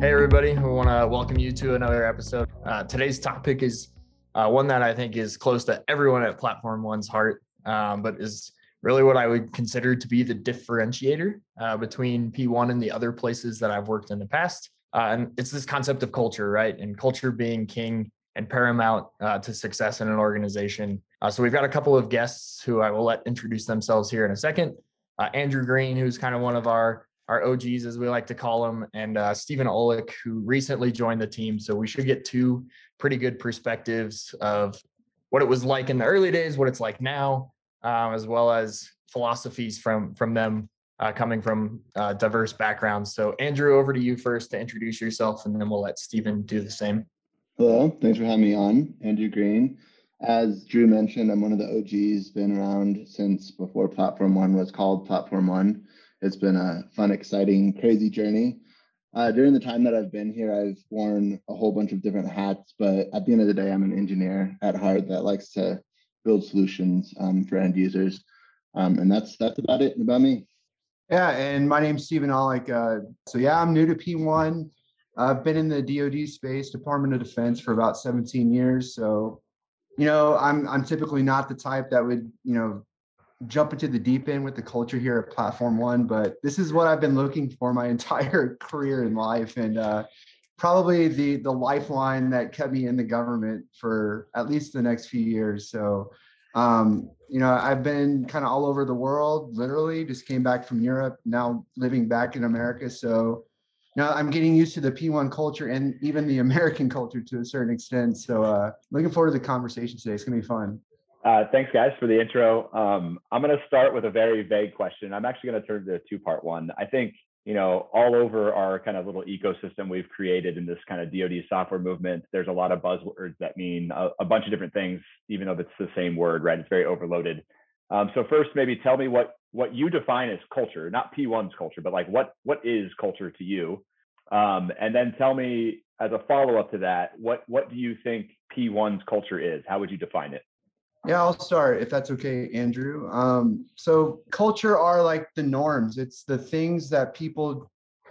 Hey, everybody. We want to welcome you to another episode. Uh, today's topic is uh, one that I think is close to everyone at Platform One's heart, um, but is really what I would consider to be the differentiator uh, between P1 and the other places that I've worked in the past. Uh, and it's this concept of culture, right? And culture being king and paramount uh, to success in an organization. Uh, so we've got a couple of guests who I will let introduce themselves here in a second. Andrew Greene, who's kind of one of our our OGs, as we like to call them, and uh, Steven Olek, who recently joined the team. So we should get two pretty good perspectives of what it was like in the early days, what it's like now, um, as well as philosophies from from them uh, coming from uh, diverse backgrounds. So Andrew, over to you first to introduce yourself, and then we'll let Steven do the same. Hello, thanks for having me on, Andrew Greene. As Drew mentioned, I'm one of the OGs, been around since before Platform One was called Platform One. It's been a fun, exciting, crazy journey. Uh, during the time that I've been here, I've worn a whole bunch of different hats, but at the end of the day, I'm an engineer at heart that likes to build solutions um, for end users. Um, and that's that's about it about me. Yeah, and my name's Steven Olek. Uh, so yeah, I'm new to P1. I've been in the DoD space, Department of Defense, for about 17 years. So, you know, I'm I'm typically not the type that would you know jump into the deep end with the culture here at Platform One, but this is what I've been looking for my entire career in life, and uh, probably the the lifeline that kept me in the government for at least the next few years. So, um, you know, I've been kind of all over the world. Literally, just came back from Europe. Now living back in America. So. Now I'm getting used to the P1 culture and even the American culture to a certain extent. So, uh, looking forward to the conversation today. It's gonna be fun. Uh, thanks, guys, for the intro. Um, I'm going to start with a very vague question. I'm actually going to turn to a two part one. I think, you know, all over our kind of little ecosystem we've created in this kind of DoD software movement, there's a lot of buzzwords that mean a, a bunch of different things, even though it's the same word, right? It's very overloaded. Um, so first, maybe tell me what what you define as culture, not P1's culture, but like what what is culture to you? Um, and then tell me as a follow up to that, what what do you think P1's culture is? How would you define it? Yeah, I'll start if that's okay, Andrew. Um, so culture are like the norms. It's the things that people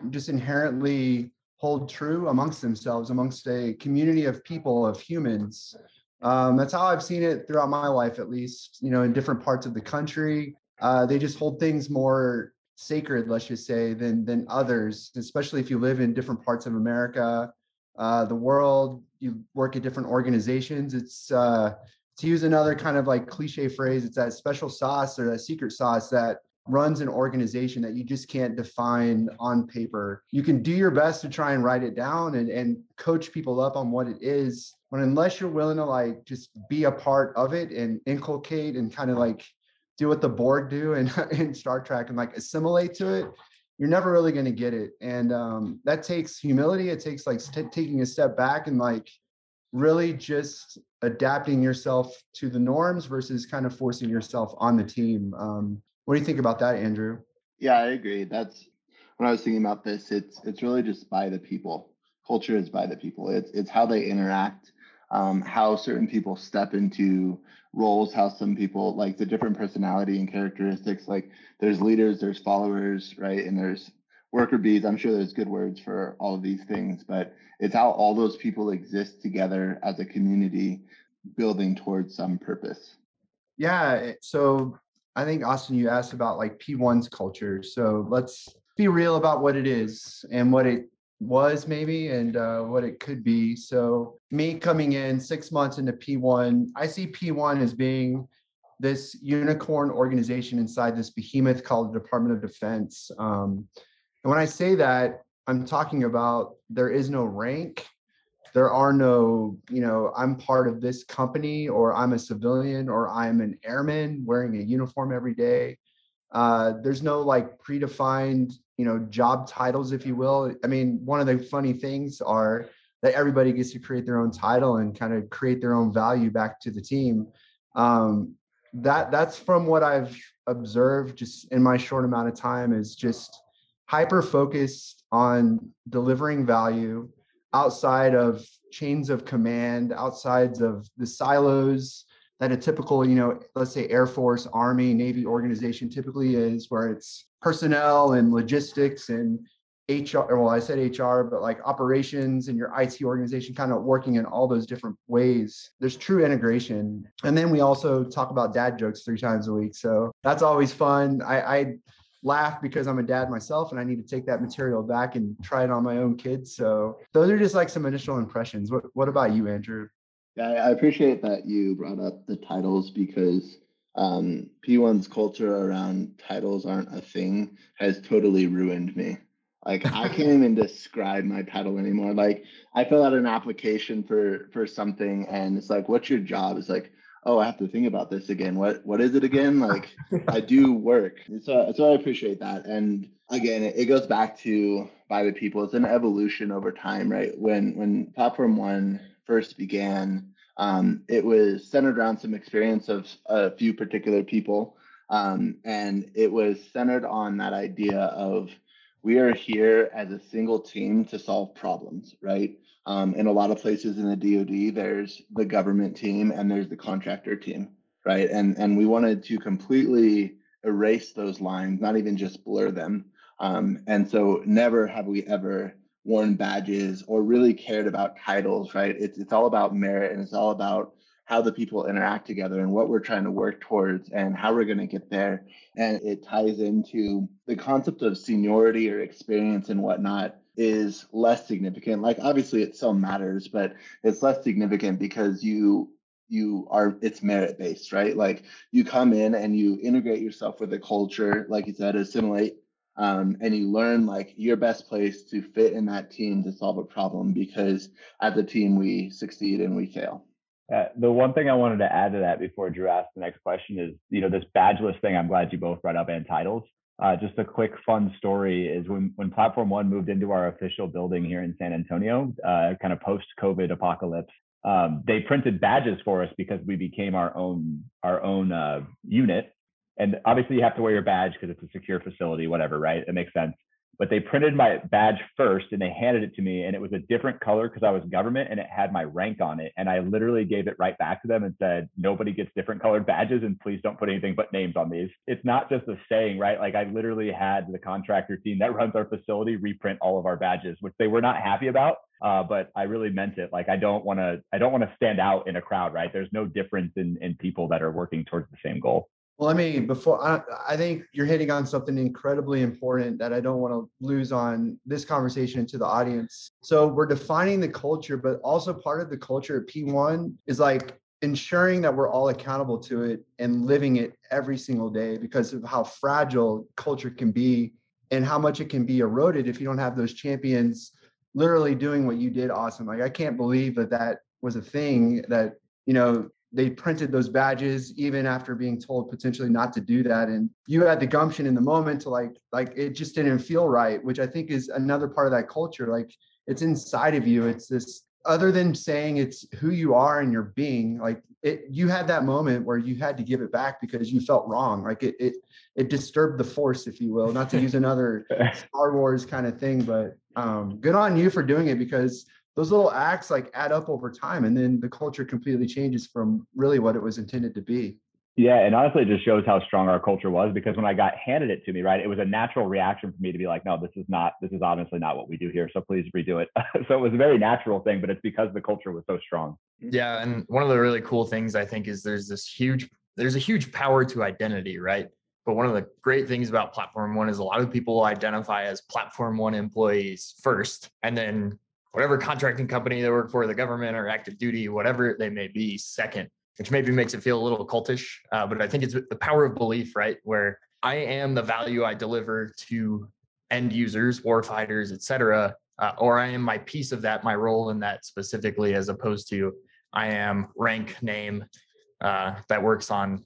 just inherently hold true amongst themselves, amongst a community of people, of humans. Um, that's how I've seen it throughout my life, at least, you know, in different parts of the country. Uh, they just hold things more sacred, let's just say, than than others, especially if you live in different parts of America, uh, the world, you work at different organizations. It's uh, to use another kind of like cliche phrase, it's that special sauce or that secret sauce that runs an organization that you just can't define on paper. You can do your best to try and write it down and, and coach people up on what it is. But unless you're willing to like just be a part of it and inculcate and kind of like do what the Borg do and in Star Trek and like assimilate to it, you're never really going to get it. And um, that takes humility. It takes like st- taking a step back and like really just adapting yourself to the norms versus kind of forcing yourself on the team. Um, what do you think about that, Andrew? Yeah, I agree. That's when I was thinking about this. It's it's really just by the people. Culture is by the people. It's it's how they interact, um, how certain people step into roles, how some people like the different personality and characteristics. Like there's leaders, there's followers, right, and there's worker bees. I'm sure there's good words for all of these things, but it's how all those people exist together as a community building towards some purpose. Yeah. Eh, so I think Austen, you asked about like P1's culture. So let's be real about what it is and what it was maybe and uh, what it could be. So me coming in six months into P1, I see P1 as being this unicorn organization inside this behemoth called the Department of Defense. Um, and when I say that, I'm talking about there is no rank. There are no, you know, I'm part of this company or I'm a civilian or I'm an airman wearing a uniform every day. Uh, there's no like predefined, you know, job titles, if you will. I mean, one of the funny things are that everybody gets to create their own title and kind of create their own value back to the team. Um, that that's from what I've observed just in my short amount of time is just hyper focused on delivering value outside of chains of command, outside of the silos that a typical, you know, let's say Air Force, Army, Navy organization typically is, where it's personnel and logistics and HR, well, I said HR, but like operations and your IT organization kind of working in all those different ways. There's true integration. And then we also talk about dad jokes three times a week. So that's always fun. I, I laugh because I'm a dad myself and I need to take that material back and try it on my own kids. So those are just like some initial impressions. What, what about you, Andrew? Yeah, I appreciate that you brought up the titles because um, P1's culture around titles aren't a thing has totally ruined me. Like I can't even describe my title anymore. Like I fill out an application for for something and it's like, what's your job? It's like, oh, I have to think about this again. What what is it again? Like I do work. So so I appreciate that. And again, it, it goes back to by the people. It's an evolution over time, right? When when platform one first began, um, it was centered around some experience of a few particular people. Um, and it was centered on that idea of we are here as a single team to solve problems, right? Um, in a lot of places in the DoD, there's the government team and there's the contractor team, right? And and we wanted to completely erase those lines, not even just blur them. Um, and so never have we ever worn badges or really cared about titles, right? It's it's all about merit and it's all about how the people interact together and what we're trying to work towards and how we're going to get there. And it ties into the concept of seniority or experience and whatnot is less significant. Like obviously it still matters, but it's less significant because you you are it's merit based, right? Like you come in and you integrate yourself with the culture, like you said, assimilate um, and you learn like your best place to fit in that team to solve a problem because as a team we succeed and we fail uh, the one thing I wanted to add to that before Drew asked the next question is, you know, this badgeless thing. I'm glad you both brought up and titles. Uh, just a quick fun story is when when Platform One moved into our official building here in San Antonio, uh, kind of post COVID apocalypse. Um, they printed badges for us because we became our own our own uh, unit, and obviously you have to wear your badge because it's a secure facility, whatever, right? It makes sense. But they printed my badge first and they handed it to me, and it was a different color because I was government and it had my rank on it. And I literally gave it right back to them and said, Nobody gets different colored badges, and please don't put anything but names on these. It's not just a saying, right? Like I literally had the contractor team that runs our facility reprint all of our badges, which they were not happy about. Uh, but I really meant it. Like I don't want to, I don't want to stand out in a crowd, right? There's no difference in in people that are working towards the same goal. Well, I mean, before I, I think you're hitting on something incredibly important that I don't want to lose on this conversation to the audience. So we're defining the culture, but also part of the culture at P1 is like ensuring that we're all accountable to it and living it every single day because of how fragile culture can be and how much it can be eroded if you don't have those champions literally doing what you did awesome. Like I can't believe that that was a thing that you know they printed those badges even after being told potentially not to do that. And you had the gumption in the moment to like like it just didn't feel right which i think is another part of that culture. Like it's inside of you. It's this other than saying it's who you are and your being like it you had that moment where you had to give it back because you felt wrong. Like it it it disturbed the force if you will. Not to use another star wars kind of thing but um good on you for doing it because those little acts like add up over time and then the culture completely changes from really what it was intended to be. Yeah and honestly it just shows how strong our culture was because when i got handed it to me right it was a natural reaction for me to be like no this is not this is honestly not what we do here so please redo it. So it was a very natural thing but it's because the culture was so strong. Yeah and one of the really cool things i think is there's this huge there's a huge power to identity right? But one of the great things about platform one is a lot of people identify as platform one employees first and then whatever contracting company they work for, the government or active duty, whatever they may be, second, which maybe makes it feel a little cultish. Uh, but I think it's the power of belief, right? Where I am the value I deliver to end users, war fighters, et cetera, uh, or I am my piece of that, my role in that specifically, as opposed to I am rank name uh, that works on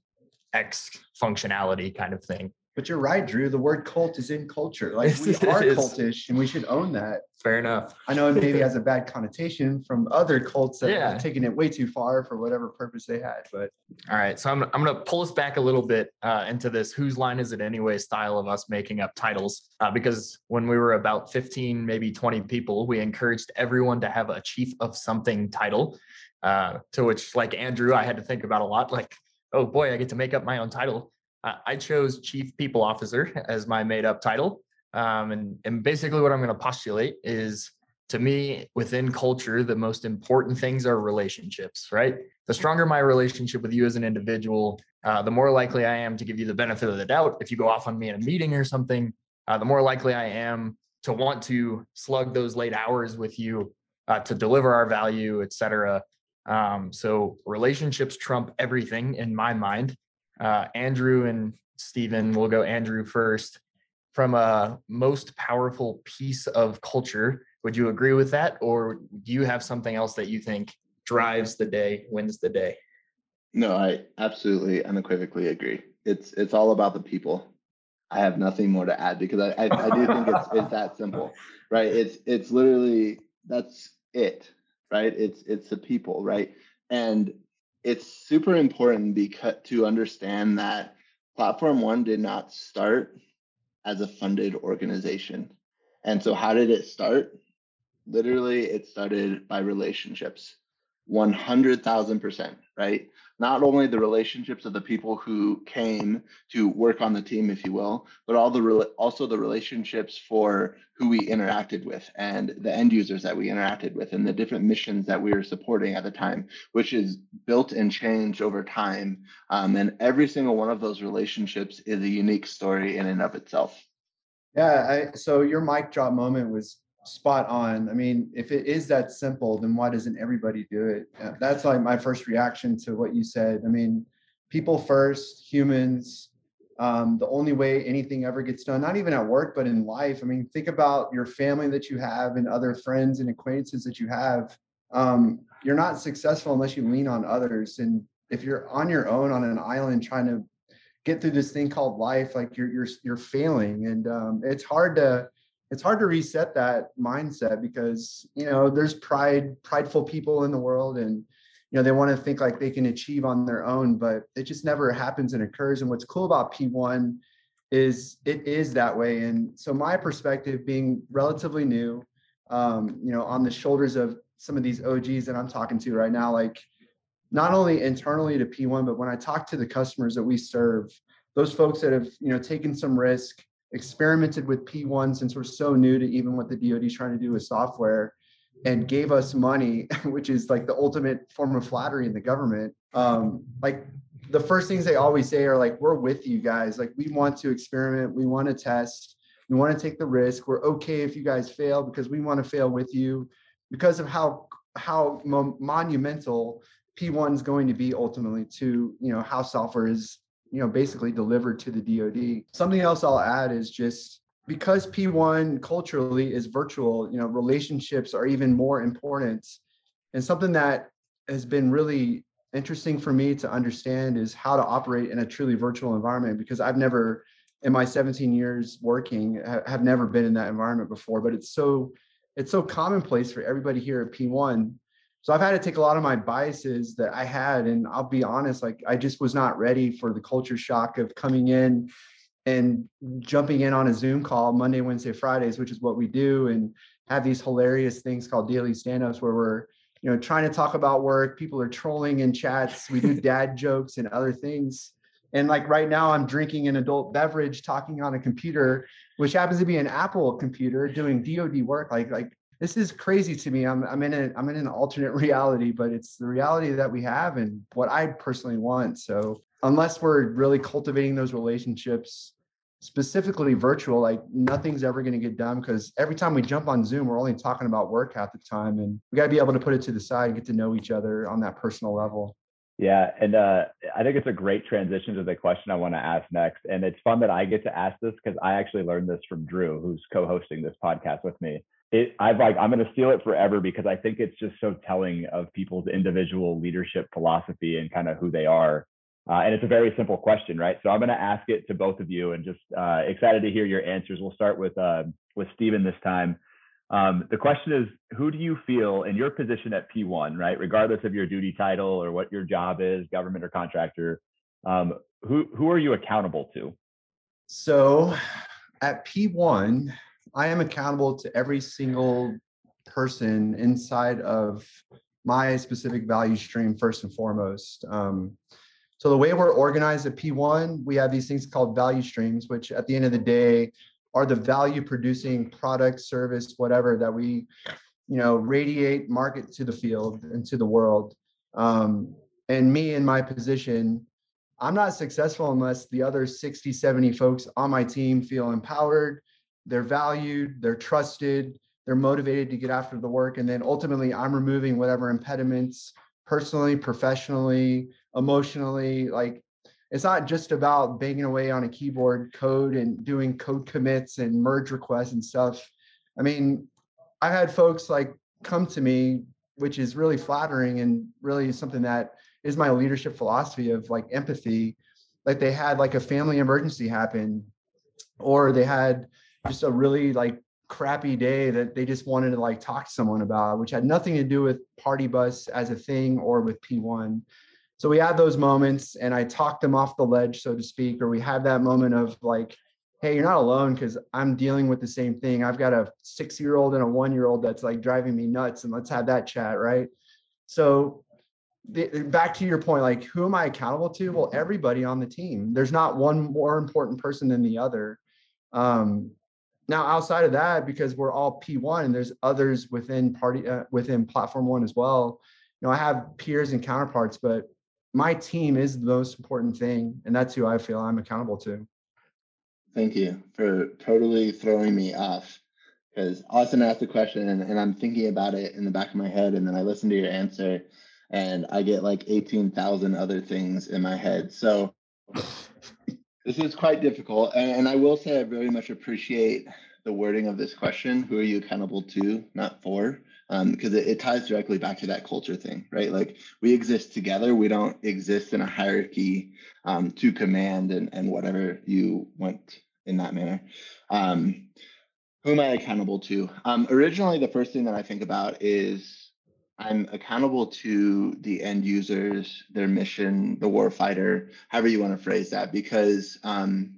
X functionality kind of thing. But you're right, Drew. The word cult is in culture. Like we are cultish and we should own that. Fair enough. I know it maybe has a bad connotation from other cults that yeah. have taken it way too far for whatever purpose they had. But all right. So I'm, I'm going to pull us back a little bit uh, into this whose line is it anyway style of us making up titles. Uh, because when we were about 15, maybe 20 people, we encouraged everyone to have a chief of something title. Uh, to which, like Andrew, I had to think about a lot. Like, oh boy, I get to make up my own title. I chose Chief People Officer as my made up title. Um, and, and basically, what I'm going to postulate is to me, within culture, the most important things are relationships, right? The stronger my relationship with you as an individual, uh, the more likely I am to give you the benefit of the doubt. If you go off on me in a meeting or something, uh, the more likely I am to want to slug those late hours with you uh, to deliver our value, et cetera. Um, so relationships trump everything in my mind. Uh, Andrew and Steven, we'll go Andrew first. From a most powerful piece of culture, would you agree with that? Or do you have something else that you think drives the day, wins the day? No, I absolutely unequivocally agree. It's it's all about the people. I have nothing more to add because I, I, I do think it's it's that simple, right? It's it's literally that's it, right? It's it's the people, right? And it's super important because to understand that Platform One did not start as a funded organization. And so how did it start? Literally, it started by relationships. 100,000%, right? Not only the relationships of the people who came to work on the team, if you will, but all the also the relationships for who we interacted with and the end users that we interacted with and the different missions that we were supporting at the time, which is built and changed over time. Um, and every single one of those relationships is a unique story in and of itself. Yeah, I, so your mic drop moment was spot on. I mean, if it is that simple, then why doesn't everybody do it? Uh, that's like my first reaction to what you said. I mean, people first, humans. Um, the only way anything ever gets done, not even at work, but in life. I mean, think about your family that you have and other friends and acquaintances that you have. Um, you're not successful unless you lean on others. And if you're on your own on an island trying to get through this thing called life, like you're you're you're failing, and um, it's hard to it's hard to reset that mindset because you know there's pride prideful people in the world and you know they want to think like they can achieve on their own but it just never happens and occurs. And what's cool about p1 is it is that way. And so my perspective being relatively new um, you know on the shoulders of some of these og's that i'm talking to right now like not only internally to p1 but when i talk to the customers that we serve those folks that have you know taken some risk experimented with P1 since we're so new to even what the DoD is trying to do with software and gave us money, which is like the ultimate form of flattery in the government. Um, like the first things they always say are like, we're with you guys. Like we want to experiment, we want to test, we want to take the risk. We're okay if you guys fail because we want to fail with you because of how how mo- monumental P1 is going to be ultimately to you know how software is you know basically delivered to the DoD. Something else I'll add is just because P1 culturally is virtual, you know, relationships are even more important. And something that has been really interesting for me to understand is how to operate in a truly virtual environment because I've never in my 17 years working have never been in that environment before but it's so it's so commonplace for everybody here at P1 so I've had to take a lot of my biases that I had, and I'll be honest, like I just was not ready for the culture shock of coming in and jumping in on a Zoom call Monday, Wednesday, Fridays, which is what we do, and have these hilarious things called daily stand-ups where we're you know trying to talk about work. People are trolling in chats. We do dad jokes and other things. And like right now, I'm drinking an adult beverage, talking on a computer, which happens to be an Apple computer, doing DoD work. Like like this is crazy to me. I'm I'm in a I'm in an alternate reality, but it's the reality that we have and what I personally want. So unless we're really cultivating those relationships specifically virtual, like nothing's ever going to get done because every time we jump on Zoom, we're only talking about work half the time. And we got to be able to put it to the side and get to know each other on that personal level. Yeah, and uh, I think it's a great transition to the question I want to ask next. And it's fun that I get to ask this because I actually learned this from Drew, who's co-hosting this podcast with me it I've like I'm going to steal it forever because I think it's just so telling of people's individual leadership philosophy and kind of who they are. Uh, and it's a very simple question, right? So I'm going to ask it to both of you, and just uh, excited to hear your answers. We'll start with uh, with Steven this time. Um, the question is, who do you feel in your position at P1, right? Regardless of your duty title or what your job is, government or contractor, um, who who are you accountable to? So, at P1, I am accountable to every single person inside of my specific value stream first and foremost. Um, so the way we're organized at P1, we have these things called value streams, which at the end of the day are the value producing product, service, whatever that we, you know, radiate, market to the field and to the world. Um, and me in my position, I'm not successful unless the other 60, 70 folks on my team feel empowered, they're valued, they're trusted, they're motivated to get after the work. And then ultimately, I'm removing whatever impediments personally, professionally, emotionally. Like it's not just about banging away on a keyboard code and doing code commits and merge requests and stuff. I mean, I've had folks like come to me, which is really flattering and really something that is my leadership philosophy of like empathy. Like they had like a family emergency happen, or they had just a really like crappy day that they just wanted to like talk to someone about, which had nothing to do with party bus as a thing or with P1. So we had those moments and I talked them off the ledge, so to speak, or we had that moment of like, hey, you're not alone because I'm dealing with the same thing. I've got a six year old and a one year old that's like driving me nuts, and let's have that chat, right? So the, back to your point, like who am I accountable to? Well, everybody on the team. There's not one more important person than the other. Um, now, outside of that, because we're all P1 and there's others within party uh, within platform one as well. You know, I have peers and counterparts, but my team is the most important thing, and that's who I feel I'm accountable to. Thank you for totally throwing me off because Austen asked the question and, and I'm thinking about it in the back of my head, and then I listen to your answer and I get like 18,000 other things in my head. So this is quite difficult. And, and, I will say I very much appreciate the wording of this question. Who are you accountable to, not for? Because um, it, it, ties directly back to that culture thing, right? Like we exist together. We don't exist in a hierarchy um, to command and, and whatever you want in that manner. Um, who am I accountable to? Um, originally, the first thing that I think about is I'm accountable to the end users, their mission, the warfighter, however you want to phrase that, because um,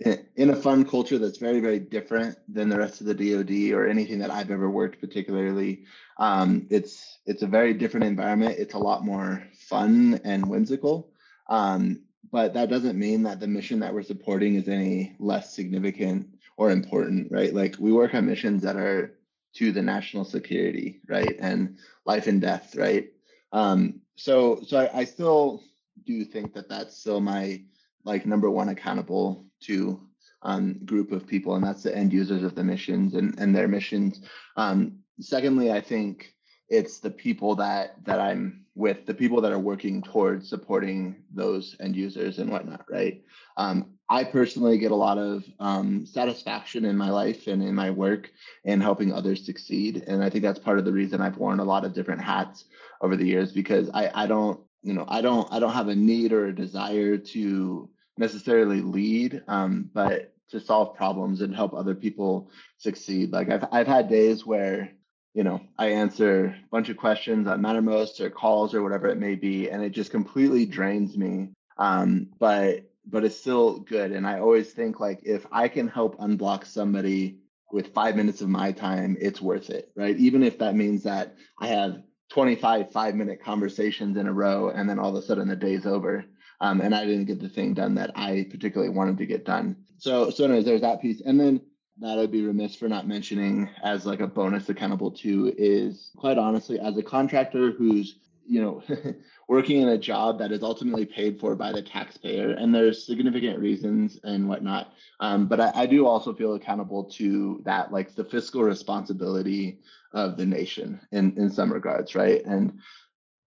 in a fun culture that's very, very different than the rest of the DoD or anything that I've ever worked particularly, um, it's it's a very different environment. It's a lot more fun and whimsical, um, but that doesn't mean that the mission that we're supporting is any less significant or important, right? Like we work on missions that are to the national security, right, and life and death, right. Um, so, so I, I still do think that that's still my like number one accountable to um, group of people, and that's the end users of the missions and and their missions. Um, secondly, I think it's the people that that I'm with, the people that are working towards supporting those end users and whatnot, right? Um, I personally get a lot of um, satisfaction in my life and in my work and helping others succeed. And I think that's part of the reason I've worn a lot of different hats over the years because I, I don't, you know, I don't, I don't have a need or a desire to necessarily lead, um, but to solve problems and help other people succeed. Like I've, I've had days where, you know, I answer a bunch of questions on Mattermost or calls or whatever it may be, and it just completely drains me. Um, but but it's still good. And I always think like if I can help unblock somebody with five minutes of my time, it's worth it, right? Even if that means that I have 25 five minute conversations in a row and then all of a sudden the day's over. Um, and I didn't get the thing done that I particularly wanted to get done. So, so anyways, there's that piece. And then that I'd be remiss for not mentioning as like a bonus accountable to is quite honestly, as a contractor who's you know working in a job that is ultimately paid for by the taxpayer and there's significant reasons and whatnot. Um, but I, I, do also feel accountable to that like the fiscal responsibility of the nation in in some regards right? And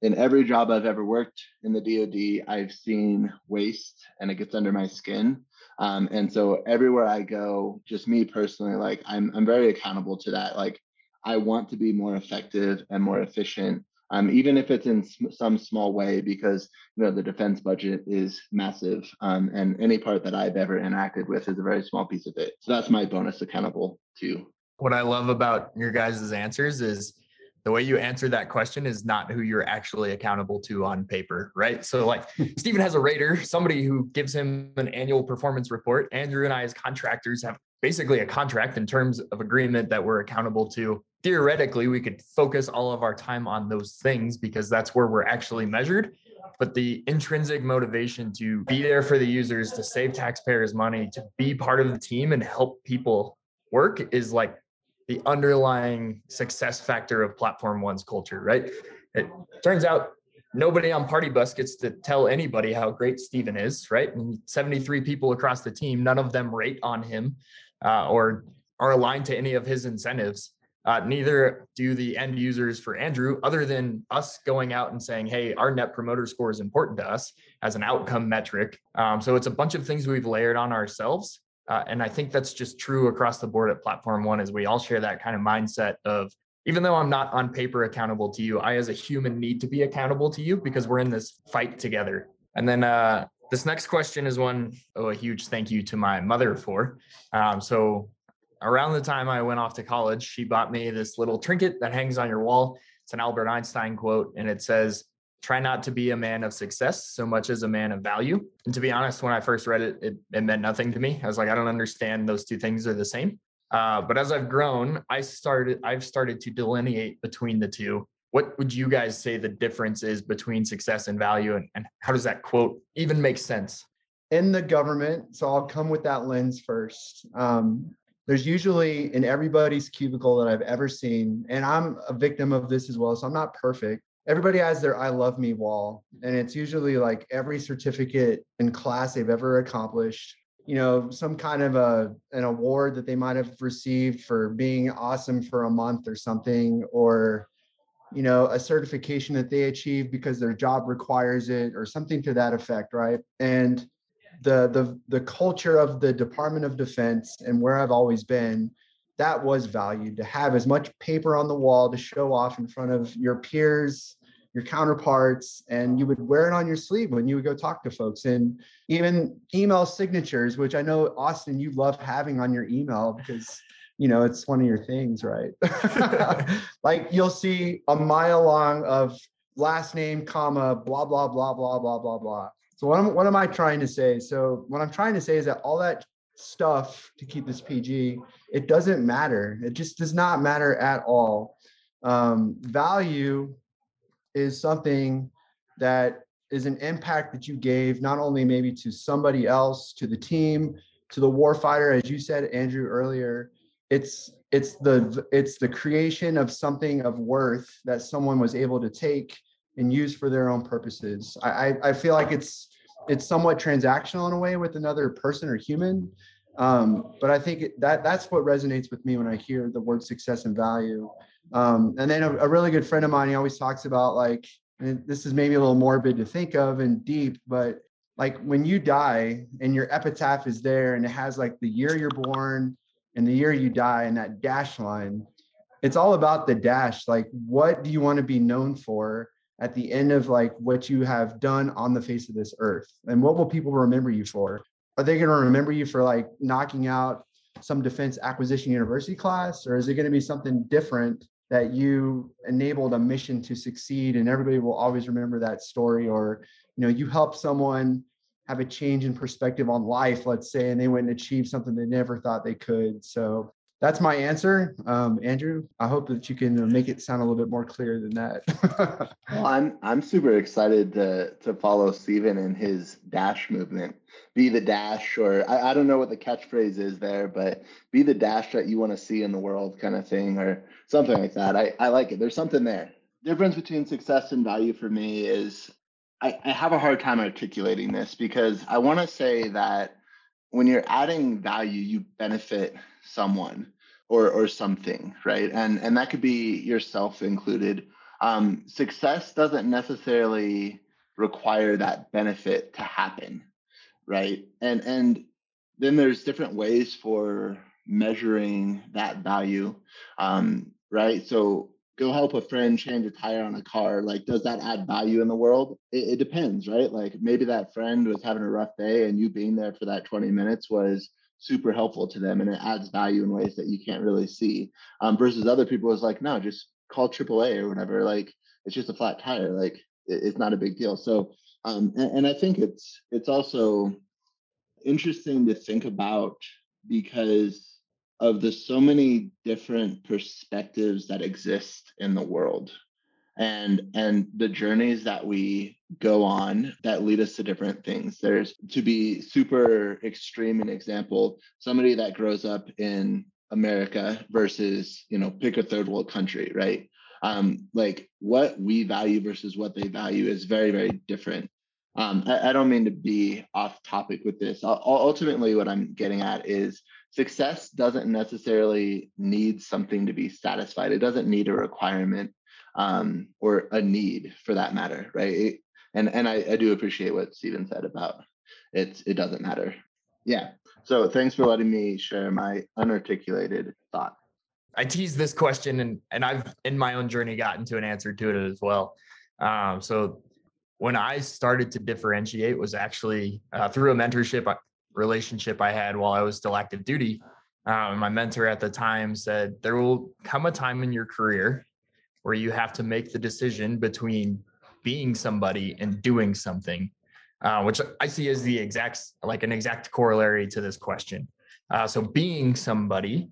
in every job i've ever worked in the dod i've seen waste and it gets under my skin. Um, and so everywhere i go just me personally like i'm i'm very accountable to that. Like i want to be more effective and more efficient um, even if it's in some small way, because you know the defense budget is massive, um, and any part that I've ever interacted with is a very small piece of it. So that's my bonus accountable to. What I love about your guys' answers is the way you answer that question is not who you're actually accountable to on paper, right? So, like, Steven has a rater, somebody who gives him an annual performance report. Andrew and I, as contractors, have basically a contract in terms of agreement that we're accountable to. Theoretically, we could focus all of our time on those things because that's where we're actually measured. But the intrinsic motivation to be there for the users, to save taxpayers money, to be part of the team and help people work is like the underlying success factor of Platform One's culture, right? It turns out nobody on Party Bus gets to tell anybody how great Steven is, right? And 73 people across the team, none of them rate on him uh, or are aligned to any of his incentives. Uh, neither do the end users for Andrew, other than us going out and saying, hey, our net promoter score is important to us as an outcome metric. Um, so it's a bunch of things we've layered on ourselves uh, and I think that's just true across the board at Platform One, is we all share that kind of mindset of even though I'm not on paper accountable to you, I as a human need to be accountable to you because we're in this fight together. And then uh, this next question is one, oh, a huge thank you to my mother for. Um, so around the time I went off to college, she bought me this little trinket that hangs on your wall. It's an Albert Einstein quote, and it says, try not to be a man of success so much as a man of value. And to be honest, when I first read it, it, it meant nothing to me. I was like, I don't understand those two things are the same. Uh, but as I've grown, I started, I've started to delineate between the two. What would you guys say the difference is between success and value? And, and how does that quote even make sense? In the government, so I'll come with that lens first. Um, there's usually in everybody's cubicle that I've ever seen, and I'm a victim of this as well. So I'm not perfect, everybody has their I love me wall. And it's usually like every certificate and class they've ever accomplished, you know, some kind of a an award that they might have received for being awesome for a month or something, or you know, a certification that they achieved because their job requires it or something to that effect, right? And the the the culture of the Department of Defense and where I've always been that was valued to have as much paper on the wall to show off in front of your peers your counterparts and you would wear it on your sleeve when you would go talk to folks. And even email signatures which i know austen you love having on your email because you know it's one of your things right? Like you'll see a mile long of last name comma blah blah blah blah blah blah blah so what am, what am i trying to say? So what i'm trying to say is that all that stuff to keep this pg it doesn't matter. It just does not matter at all. Um, value is something that is an impact that you gave not only maybe to somebody else, to the team, to the warfighter, as you said, Andrew earlier. It's it's the it's the creation of something of worth that someone was able to take and use for their own purposes. I I, I feel like it's it's somewhat transactional in a way with another person or human. Um, but I think that that's what resonates with me when I hear the word success and value. Um, and then a, a, really good friend of mine, he always talks about like, this is maybe a little morbid to think of and deep, but like when you die and your epitaph is there and it has like the year you're born and the year you die and that dash line, it's all about the dash. Like, what do you want to be known for at the end of like what you have done on the face of this earth? And what will people remember you for? Are they going to remember you for like knocking out some defense acquisition university class, or is it going to be something different that you enabled a mission to succeed and everybody will always remember that story or you know you help someone have a change in perspective on life let's say and they went and achieved something they never thought they could so that's my answer um, andrew i hope that you can make it sound a little bit more clear than that well i'm i'm super excited to to follow steven and his dash movement be the dash or I, I don't know what the catchphrase is there but be the dash that you want to see in the world kind of thing or something like that. I, I like it. There's something there. Difference between success and value for me is I, I have a hard time articulating this because I want to say that when you're adding value, you benefit someone or or something, right? And and that could be yourself included. Um, success doesn't necessarily require that benefit to happen, right? And and then there's different ways for measuring that value. Um, right? So go help a friend change a tire on a car. Like, does that add value in the world? It, it, depends, right? Like maybe that friend was having a rough day and you being there for that 20 minutes was super helpful to them and it adds value in ways that you can't really see. Um, versus other people is like, no, just call AAA or whatever. Like it's just a flat tire. Like it, it's not a big deal. So um, and, and I think it's it's also interesting to think about because of the so many different perspectives that exist in the world and and the journeys that we go on that lead us to different things there's to be super extreme an example somebody that grows up in america versus you know pick a third world country right um like what we value versus what they value is very very different um, I, I, don't mean to be off topic with this. ultimately, what I'm getting at is success doesn't necessarily need something to be satisfied. It doesn't need a requirement um, or a need for that matter, right? It, and and I, I do appreciate what Steven said about it. It doesn't matter. Yeah. So thanks for letting me share my unarticulated thought. I teased this question and and I've in my own journey gotten to an answer to it as well. Um, so when I started to differentiate was actually uh, through a mentorship uh, relationship I had while I was still active duty. Um, my mentor at the time said, There will come a time in your career where you have to make the decision between being somebody and doing something, uh, which I see as the exact, like an exact corollary to this question. Uh, so being somebody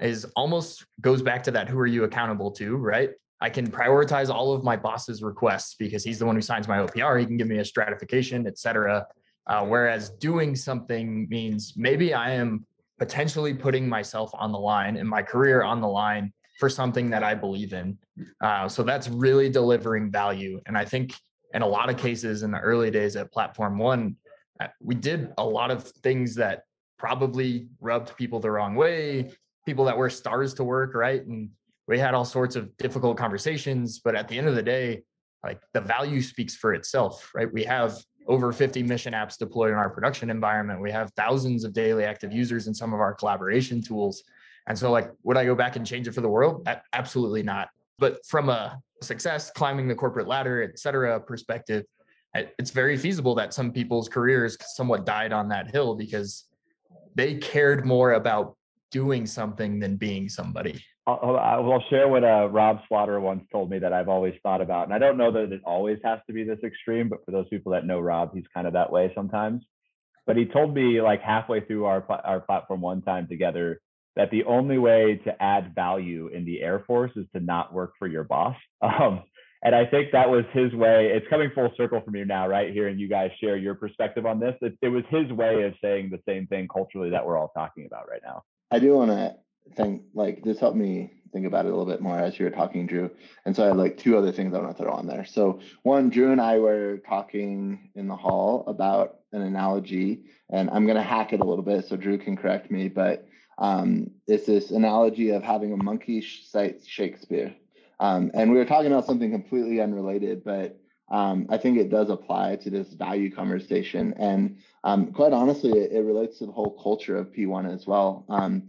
is almost goes back to that who are you accountable to, right? I can prioritize all of my boss's requests because he's the one who signs my OPR. He can give me a stratification, et cetera. Uh, whereas doing something means maybe I am potentially putting myself on the line and my career on the line for something that I believe in. Uh, so that's really delivering value. And I think in a lot of cases in the early days at Platform One, uh, we did a lot of things that probably rubbed people the wrong way, people that were stars to work, right? And we had all sorts of difficult conversations but at the end of the day like the value speaks for itself right we have over 50 mission apps deployed in our production environment we have thousands of daily active users in some of our collaboration tools and so like would i go back and change it for the world absolutely not but from a success climbing the corporate ladder et cetera perspective it's very feasible that some people's careers somewhat died on that hill because they cared more about doing something than being somebody I'll, I'll share what uh, Rob Slaughter once told me that I've always thought about. And I don't know that it always has to be this extreme, but for those people that know Rob, he's kind of that way sometimes. But he told me like halfway through our, our platform one time together that the only way to add value in the Air Force is to not work for your boss. Um, and I think that was his way. It's coming full circle for me now, right? Here, and you guys share your perspective on this. It, it was his way of saying the same thing culturally that we're all talking about right now. I do want to think like this helped me think about it a little bit more as you were talking, Drew. And so I have like two other things I want to throw on there. So one, Drew and I were talking in the hall about an analogy, and I'm gonna hack it a little bit so Drew can correct me, but um, it's this analogy of having a monkey cite Shakespeare. Um, and we were talking about something completely unrelated, but um, I think it does apply to this value conversation. And um, quite honestly, it, it, relates to the whole culture of P1 as well. Um,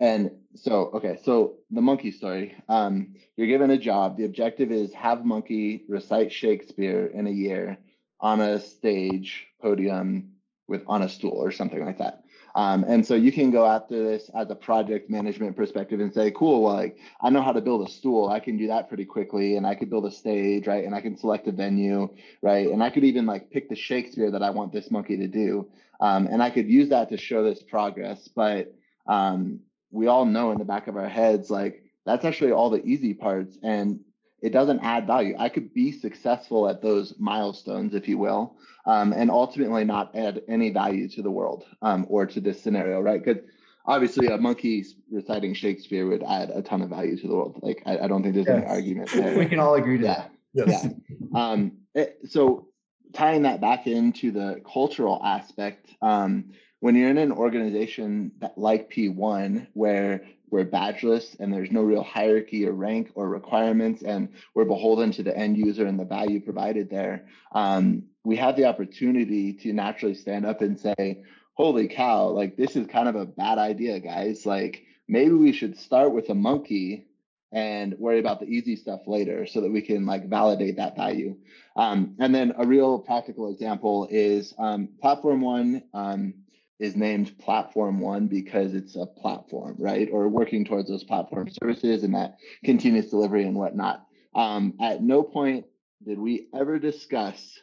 and so, okay, so the monkey story. Um, you're given a job. The objective is have monkey recite Shakespeare in a year on a stage podium with on a stool or something like that. Um, and so you can go after this as a project management perspective and say, cool, like I know how to build a stool. I can do that pretty quickly. And I could build a stage, right? And I can select a venue, right? And I could even like pick the Shakespeare that I want this monkey to do. Um, and I could use that to show this progress. But um, we all know in the back of our heads, like that's actually all the easy parts and it doesn't add value. I could be successful at those milestones, if you will, um, and ultimately not add any value to the world um, or to this scenario, right? Because obviously a monkey reciting Shakespeare would add a ton of value to the world. Like I, I don't think there's yes. any argument there. We can all agree to yeah. that. Yes. Yeah. Um, it, so tying that back into the cultural aspect, um, when you're in an organization that, like P1, where we're badgeless and there's no real hierarchy or rank or requirements, and we're beholden to the end user and the value provided there, um, we have the opportunity to naturally stand up and say, Holy cow, like this is kind of a bad idea, guys. Like maybe we should start with a monkey and worry about the easy stuff later so that we can like validate that value. Um, and then a real practical example is um, platform one. Um, is named platform one because it's a platform right or working towards those platform services and that continuous delivery and whatnot um, at no point did we ever discuss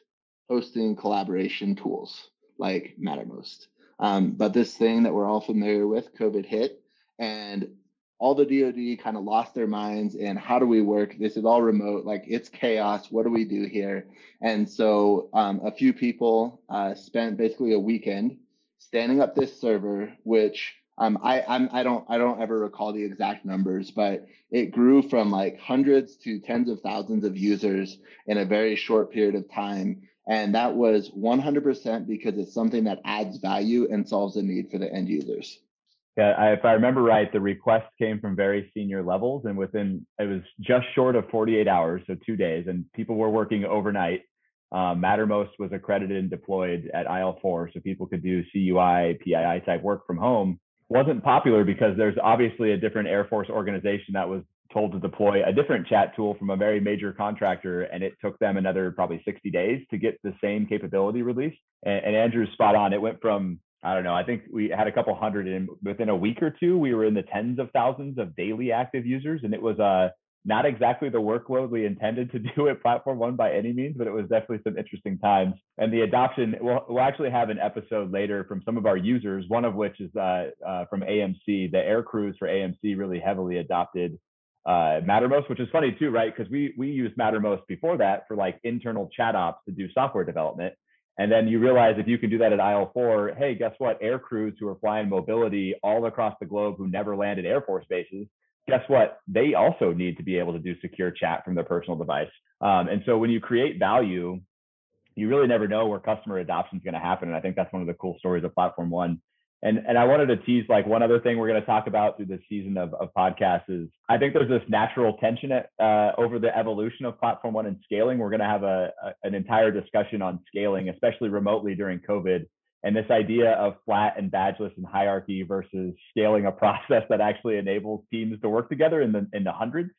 hosting collaboration tools like mattermost um, but this thing that we're all familiar with covid hit and all the DoD kind of lost their minds and how do we work? This is all remote, like it's chaos. What do we do here? And so um, a few people uh, spent basically a weekend standing up this server, which um, I I'm, I don't I don't ever recall the exact numbers, but it grew from like hundreds to tens of thousands of users in a very short period of time. And that was 100% because it's something that adds value and solves a need for the end users. Yeah, I, if I remember right, the request came from very senior levels, and within it was just short of 48 hours, so two days, and people were working overnight. Um, Mattermost was accredited and deployed at IL4, so people could do CUI, PII type work from home. Wasn't popular because there's obviously a different Air Force organization that was told to deploy a different chat tool from a very major contractor, and it took them another probably 60 days to get the same capability released. And, and Andrew's spot on. It went from I don't know. I think we had a couple hundred in within a week or two. We were in the tens of thousands of daily active users, and it was uh, not exactly the workload we intended to do at Platform One by any means, but it was definitely some interesting times. And the adoption, we'll, we'll actually have an episode later from some of our users, one of which is uh, uh, from AMC. The air crews for AMC really heavily adopted uh, Mattermost, which is funny too, right? Because we we used Mattermost before that for like internal chat ops to do software development. And then you realize if you can do that at IL4, hey, guess what? Air crews who are flying mobility all across the globe who never landed Air Force bases, guess what? They also need to be able to do secure chat from their personal device. Um, and so when you create value, you really never know where customer adoption is going to happen. And I think that's one of the cool stories of Platform One. And, and I wanted to tease like one other thing we're going to talk about through this season of, of podcasts is I think there's this natural tension at, uh, over the evolution of Platform One and scaling. We're going to have a, a, an entire discussion on scaling, especially remotely during COVID, and this idea of flat and badgeless and hierarchy versus scaling a process that actually enables teams to work together in the in the hundreds.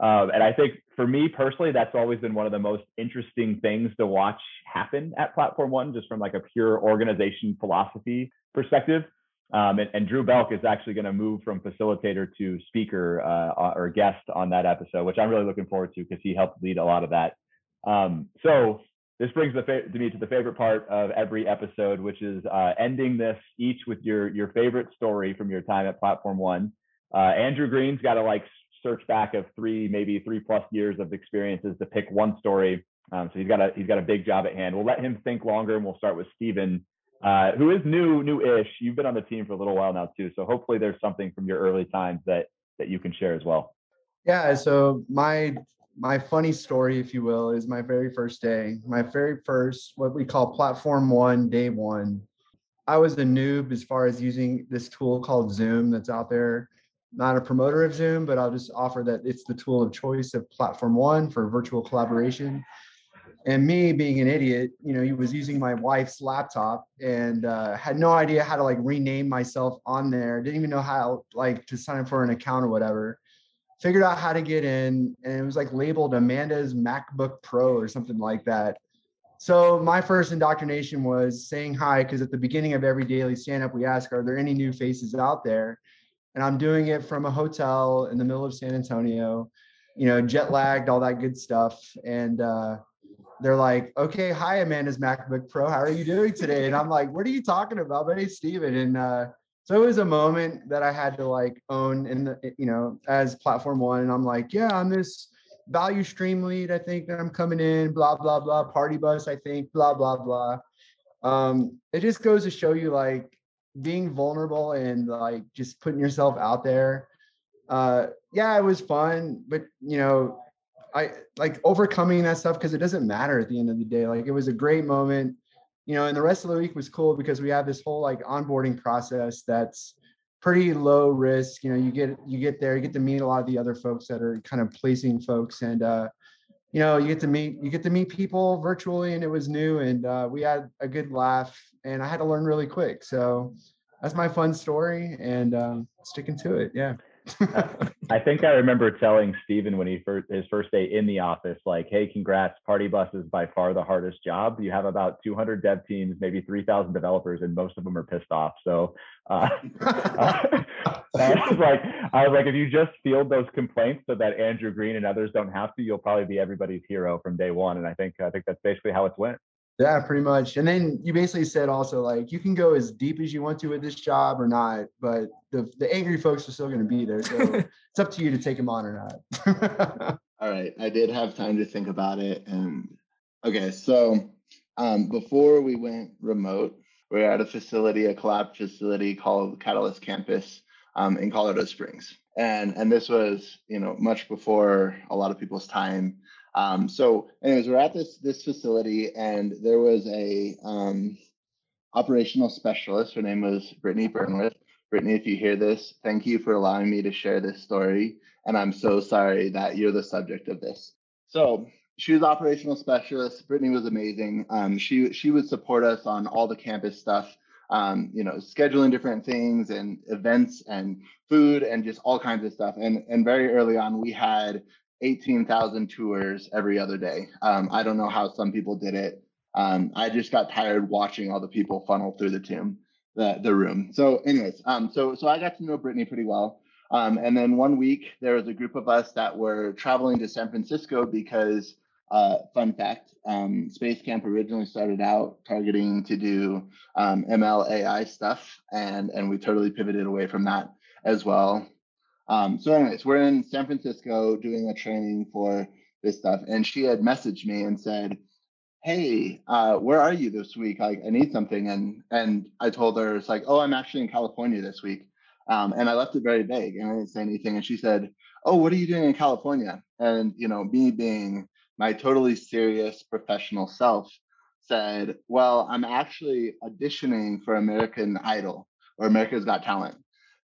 Um, and I think for me personally, that's always been one of the most interesting things to watch happen at Platform One, just from like a pure organization philosophy perspective. Um, and, and, Drew Belk is actually going to move from facilitator to speaker uh, or guest on that episode, which I'm really looking forward to because he helped lead a lot of that. Um, so this brings the fa- to me to the favorite part of every episode, which is uh, ending this each with your your favorite story from your time at Platform One. Uh, Andrew Greene's got to like search back of three, maybe three plus years of experiences to pick one story. Um, so he's got a he's got a big job at hand. We'll let him think longer, and we'll start with Steven uh, who is new, new-ish. You've been on the team for a little while now too, so hopefully there's something from your early times that that you can share as well. Yeah. So my my funny story, if you will, is my very first day. My very first, what we call Platform One, Day One. I was a noob as far as using this tool called Zoom that's out there. Not a promoter of Zoom, but I'll just offer that it's the tool of choice of Platform One for virtual collaboration and me being an idiot you know he was using my wife's laptop and uh, had no idea how to like rename myself on there didn't even know how like to sign up for an account or whatever figured out how to get in and it was like labeled amanda's macbook pro or something like that so my first indoctrination was saying hi because at the beginning of every daily stand up we ask are there any new faces out there and i'm doing it from a hotel in the middle of san antonio you know jet lagged all that good stuff and uh they're like, okay, hi, Amanda's MacBook Pro. How are you doing today? And I'm like, what are you talking about? My name's Steven. And uh, so it was a moment that I had to like own in the, you know, as platform one. And I'm like, yeah, I'm this value stream lead. I think that I'm coming in, blah, blah, blah, party bus, I think, blah, blah, blah. Um, it just goes to show you like being vulnerable and like just putting yourself out there. Uh, yeah, it was fun, but you know, I like overcoming that stuff because it doesn't matter at the end of the day. Like it was a great moment, you know, and the rest of the week was cool because we have this whole like onboarding process that's pretty low risk. You know, you get you get there, you get to meet a lot of the other folks that are kind of placing folks and uh you know, you get to meet you get to meet people virtually and it was new and uh we had a good laugh and I had to learn really quick. So that's my fun story and um sticking to it. Yeah. I think I remember telling Steven when he first his first day in the office, like, "Hey, congrats! Party Bus is by far the hardest job. You have about 200 dev teams, maybe 3,000 developers, and most of them are pissed off." So, uh, like, I was like, if you just field those complaints so that Andrew Greene and others don't have to, you'll probably be everybody's hero from day one. And I think I think that's basically how it's went. Yeah, pretty much. And then you basically said also like you can go as deep as you want to with this job or not, but the the angry folks are still going to be there. So it's up to you to take them on or not. All right, I did have time to think about it, and okay, so um, before we went remote, we are at a facility, a collab facility called Catalyst Campus um, in Colorado Springs, and and this was you know much before a lot of people's time. Um, so, anyways, we're at this this facility, and there was a um, operational specialist. Her name was Brittany Burnworth. Brittany, if you hear this, thank you for allowing me to share this story. And I'm so sorry that you're the subject of this. So she was operational specialist. Brittany was amazing. Um, she she would support us on all the campus stuff. Um, you know, scheduling different things and events and food and just all kinds of stuff. And and very early on, we had 18,000 tours every other day. Um, I don't know how some people did it. Um, I just got tired watching all the people funnel through the tomb, the, the room. So, anyways, um, so so I got to know Brittany pretty well. Um, and then one week there was a group of us that were traveling to San Francisco because, uh, fun fact, um, Space Camp originally started out targeting to do um, ML AI stuff, and and we totally pivoted away from that as well. Um, so, anyways, we're in San Francisco doing a training for this stuff, and she had messaged me and said, "Hey, uh, where are you this week? Like, I need something." And and I told her it's like, "Oh, I'm actually in California this week," um, and I left it very vague and I didn't say anything. And she said, "Oh, what are you doing in California?" And you know, me being my totally serious professional self, said, "Well, I'm actually auditioning for American Idol or America's Got Talent."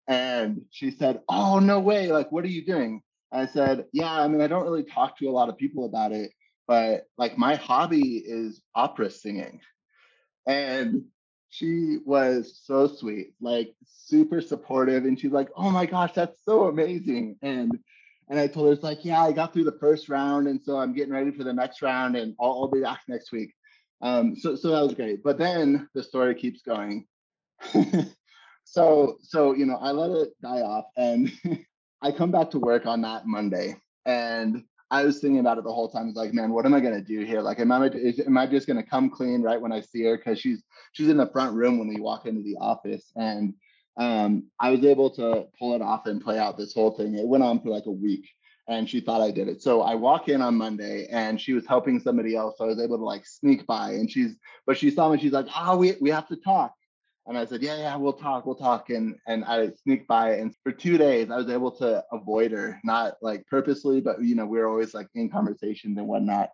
And she said, Oh, no way. Like, what are you doing? I said, Yeah, I mean, I don't really talk to a lot of people about it, but like my hobby is opera singing. And she was so sweet, like super supportive. And she's like, Oh my gosh, that's so amazing. And and I told her, it's like, yeah, I got through the first round. And so I'm getting ready for the next round and I'll, I'll be back next week. Um, so, so that was great. But then the story keeps going. so so you know i let it die off and i come back to work on that monday and i was thinking about it the whole time. It's like man what am i going to do here? Like am i is, am i just going to come clean right when i see her? Because she's she's in the front room when we walk into the office and um, i was able to pull it off and play out this whole thing. It went on for like a week and she thought i did it. So i walk in on monday and she was helping somebody else so i was able to like sneak by and she's but she saw me she's like oh we, we have to talk and I said, yeah, yeah, we'll talk, we'll talk. And and I sneaked by and for two days I was able to avoid her, not like purposely, but you know, we were always like in conversations and whatnot.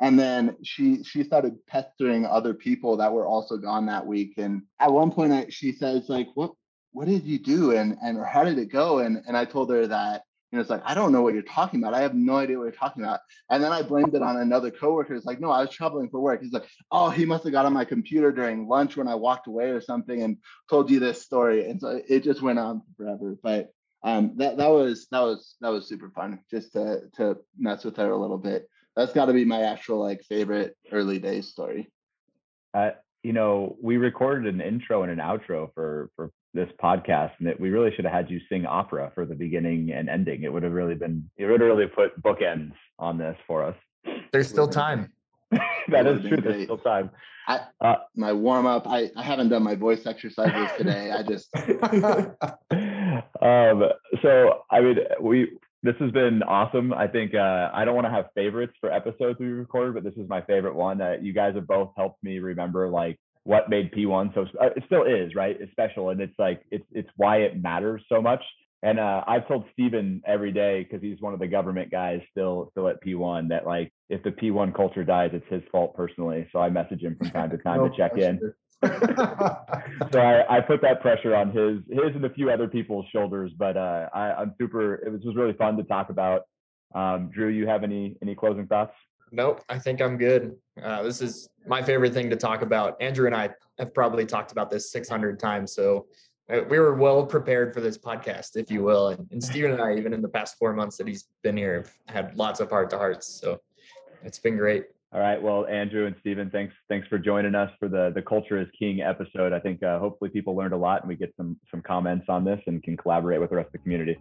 And then she she started pestering other people that were also gone that week. And at one point I, she says, like, what what did you do? And and or how did it go? And and I told her that know, it's like, I don't know what you're talking about. I have no idea what you're talking about. And then I blamed it on another coworker. It's like, no, I was traveling for work. He's like, oh, he must have got on my computer during lunch when I walked away or something and told you this story. And so it just went on forever. But um, that that was that was that was super fun just to to mess with her a little bit. That's got to be my actual like favorite early days story. Uh, you know, we recorded an intro and an outro for for this podcast and that we really should have had you sing opera for the beginning and ending. It would have really been it would have really put bookends on this for us. There's still time. that is true. There's still time. I, uh, my warm up. I, I haven't done my voice exercises today. I just. um, so I mean, we this has been awesome. I think uh, I don't want to have favorites for episodes we recorded, but this is my favorite one. That you guys have both helped me remember like what made P1 so uh, it still is right. It's special, and it's like it's it's why it matters so much. And uh, I've told Steven every day because he's one of the government guys still still at P1 that like if the P1 culture dies, it's his fault personally. So I message him from time to time no to check in. so I, I, put that pressure on his his and a few other people's shoulders. But uh, I, am super. It was, was really fun to talk about. Um, Drew, you have any any closing thoughts? Nope, I think I'm good. Uh, this is my favorite thing to talk about. Andrew and I have probably talked about this 600 times, so uh, we were well prepared for this podcast, if you will. And, and Steven and I, even in the past four months that he's been here, have had lots of heart to hearts. So it's been great. All right. Well, Andrew and Steven, thanks thanks for joining us for the the Culture is King episode. I think uh, hopefully people learned a lot and we get some some comments on this and can collaborate with the rest of the community.